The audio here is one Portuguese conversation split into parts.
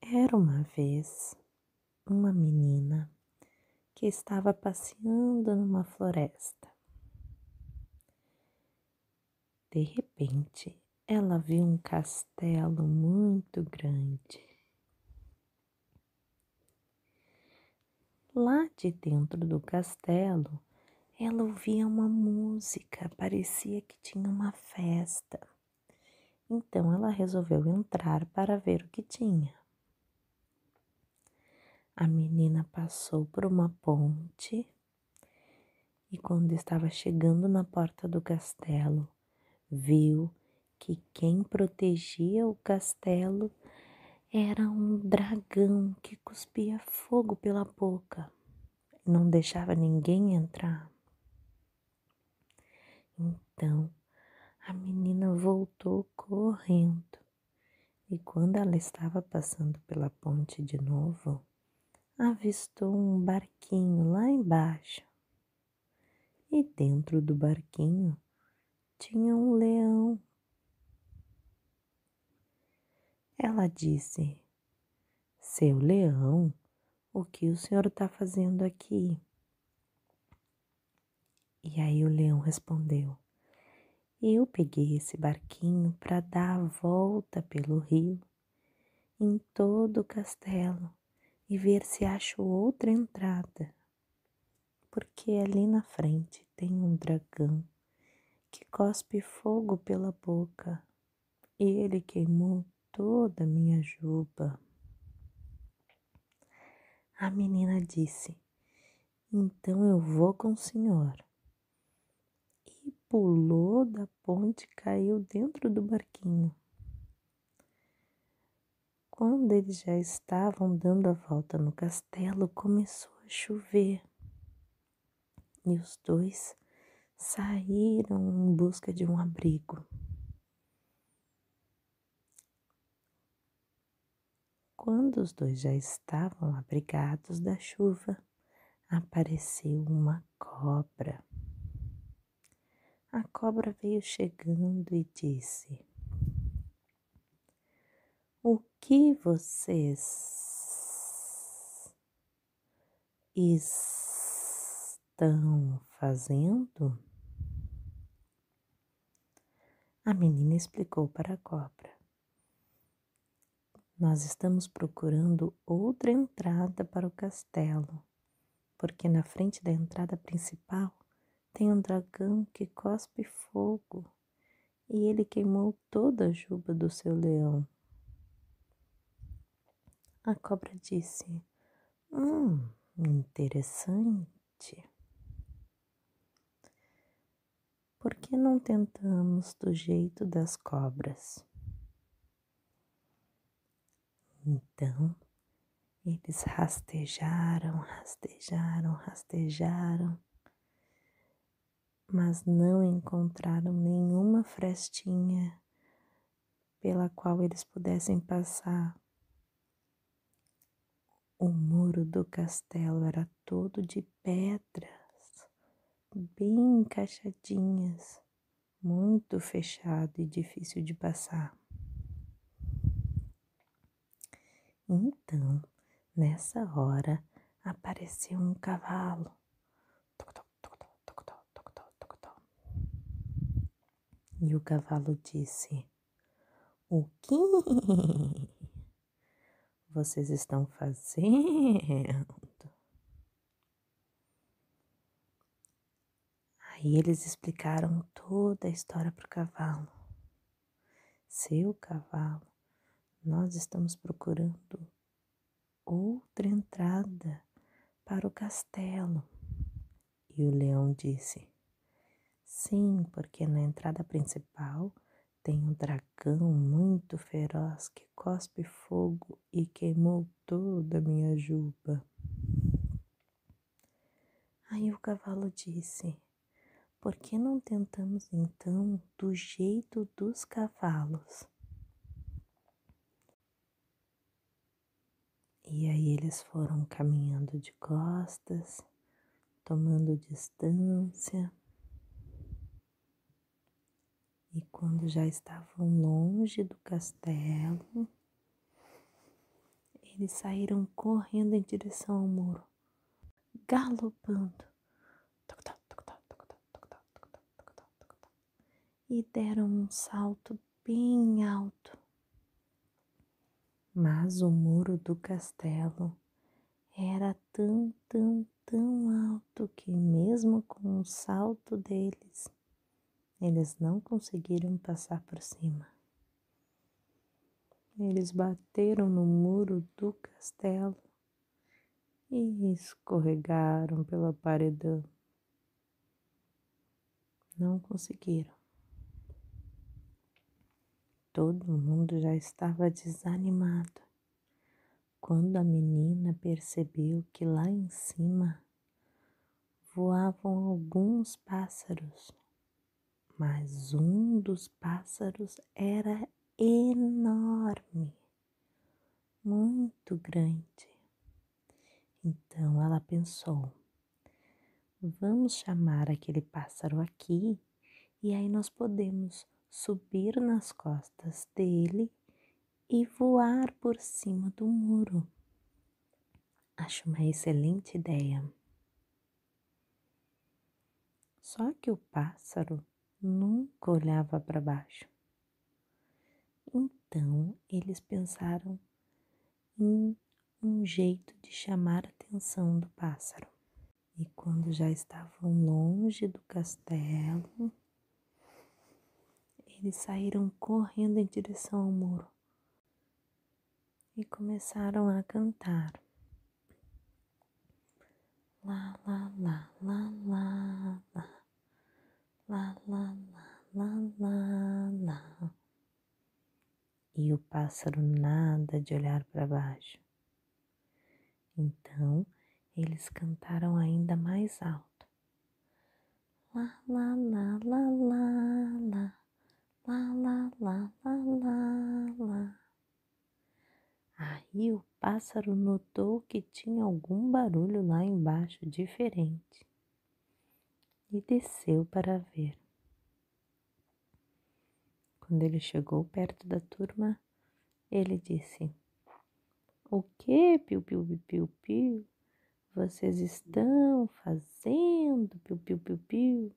Era uma vez uma menina que estava passeando numa floresta. De repente, ela viu um castelo muito grande. Lá de dentro do castelo, ela ouvia uma música, parecia que tinha uma festa. Então ela resolveu entrar para ver o que tinha. A menina passou por uma ponte e, quando estava chegando na porta do castelo, viu que quem protegia o castelo era um dragão que cuspia fogo pela boca e não deixava ninguém entrar. Então a menina voltou correndo e, quando ela estava passando pela ponte de novo, avistou um barquinho lá embaixo. E dentro do barquinho tinha um leão. Ela disse: Seu leão, o que o senhor está fazendo aqui? E aí o leão respondeu: Eu peguei esse barquinho para dar a volta pelo rio em todo o castelo e ver se acho outra entrada, porque ali na frente tem um dragão que cospe fogo pela boca. E ele queimou toda a minha juba. A menina disse: Então eu vou com o senhor pulou da ponte e caiu dentro do barquinho. Quando eles já estavam dando a volta no castelo, começou a chover. E os dois saíram em busca de um abrigo. Quando os dois já estavam abrigados da chuva, apareceu uma cobra. A cobra veio chegando e disse: O que vocês estão fazendo? A menina explicou para a cobra. Nós estamos procurando outra entrada para o castelo, porque na frente da entrada principal tem um dragão que cospe fogo e ele queimou toda a juba do seu leão. A cobra disse: Hum, interessante. Por que não tentamos do jeito das cobras? Então eles rastejaram, rastejaram, rastejaram mas não encontraram nenhuma frestinha pela qual eles pudessem passar. O muro do castelo era todo de pedras, bem encaixadinhas, muito fechado e difícil de passar. Então, nessa hora, apareceu um cavalo E o cavalo disse: O que vocês estão fazendo? Aí eles explicaram toda a história para o cavalo. Seu cavalo, nós estamos procurando outra entrada para o castelo. E o leão disse: Sim, porque na entrada principal tem um dragão muito feroz que cospe fogo e queimou toda a minha juba. Aí o cavalo disse: Por que não tentamos então do jeito dos cavalos? E aí eles foram caminhando de costas, tomando distância. E quando já estavam longe do castelo, eles saíram correndo em direção ao muro, galopando. E deram um salto bem alto. Mas o muro do castelo era tão, tão, tão alto que, mesmo com o salto deles, eles não conseguiram passar por cima. Eles bateram no muro do castelo e escorregaram pela paredão. Não conseguiram. Todo mundo já estava desanimado quando a menina percebeu que lá em cima voavam alguns pássaros, mas um dos pássaros era enorme, muito grande. Então ela pensou: vamos chamar aquele pássaro aqui e aí nós podemos subir nas costas dele e voar por cima do muro. Acho uma excelente ideia. Só que o pássaro nunca olhava para baixo. Então eles pensaram em um jeito de chamar a atenção do pássaro. E quando já estavam longe do castelo, eles saíram correndo em direção ao muro e começaram a cantar. Lá, lá, lá, lá, lá, lá, lá, lá, lá e o pássaro nada de olhar para baixo. Então eles cantaram ainda mais alto. Lá, lá, lá, lá, lá, lá, lá, lá, lá, lá, lá, lá. Aí o pássaro notou que tinha algum barulho lá embaixo diferente e desceu para ver. Quando ele chegou perto da turma, ele disse: O que, piu, piu, piu, piu? Vocês estão fazendo, piu, piu, piu, piu?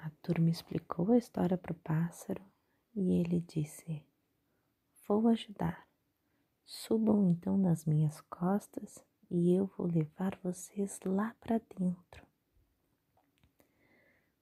A turma explicou a história para o pássaro e ele disse: Vou ajudar. Subam então nas minhas costas e eu vou levar vocês lá para dentro.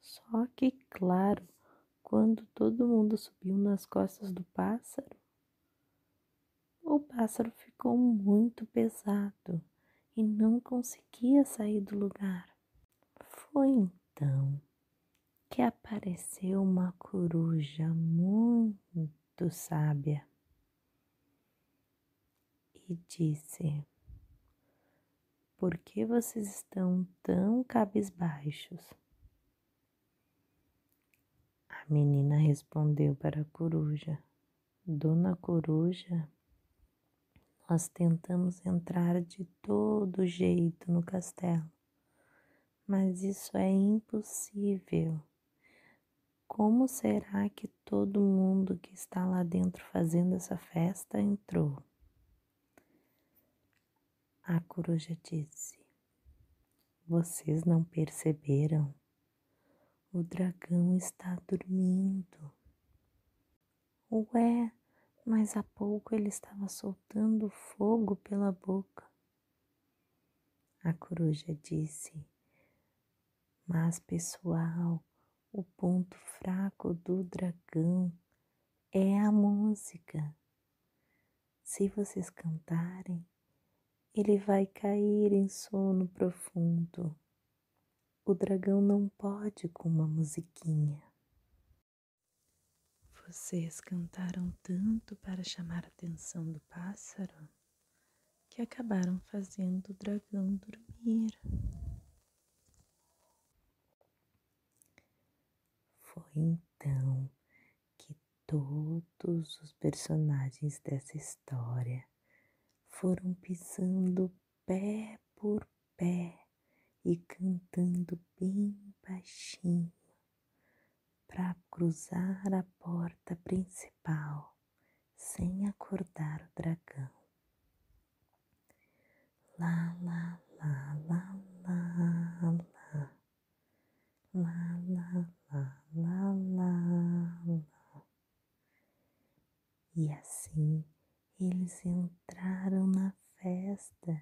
Só que, claro, quando todo mundo subiu nas costas do pássaro, o pássaro ficou muito pesado e não conseguia sair do lugar. Foi então que apareceu uma coruja muito sábia e disse: Por que vocês estão tão cabisbaixos? Menina respondeu para a coruja: Dona Coruja, nós tentamos entrar de todo jeito no castelo, mas isso é impossível. Como será que todo mundo que está lá dentro fazendo essa festa entrou? A coruja disse: Vocês não perceberam? O dragão está dormindo. Ué, mas há pouco ele estava soltando fogo pela boca. A coruja disse: Mas, pessoal, o ponto fraco do dragão é a música. Se vocês cantarem, ele vai cair em sono profundo. O dragão não pode com uma musiquinha. Vocês cantaram tanto para chamar a atenção do pássaro que acabaram fazendo o dragão dormir. Foi então que todos os personagens dessa história foram pisando pé por pé e cantando bem baixinho para cruzar a porta principal sem acordar o dragão. Lá, lá, lá, lá, lá, lá, lá, lá, lá, lá, lá, lá. E assim eles entraram na festa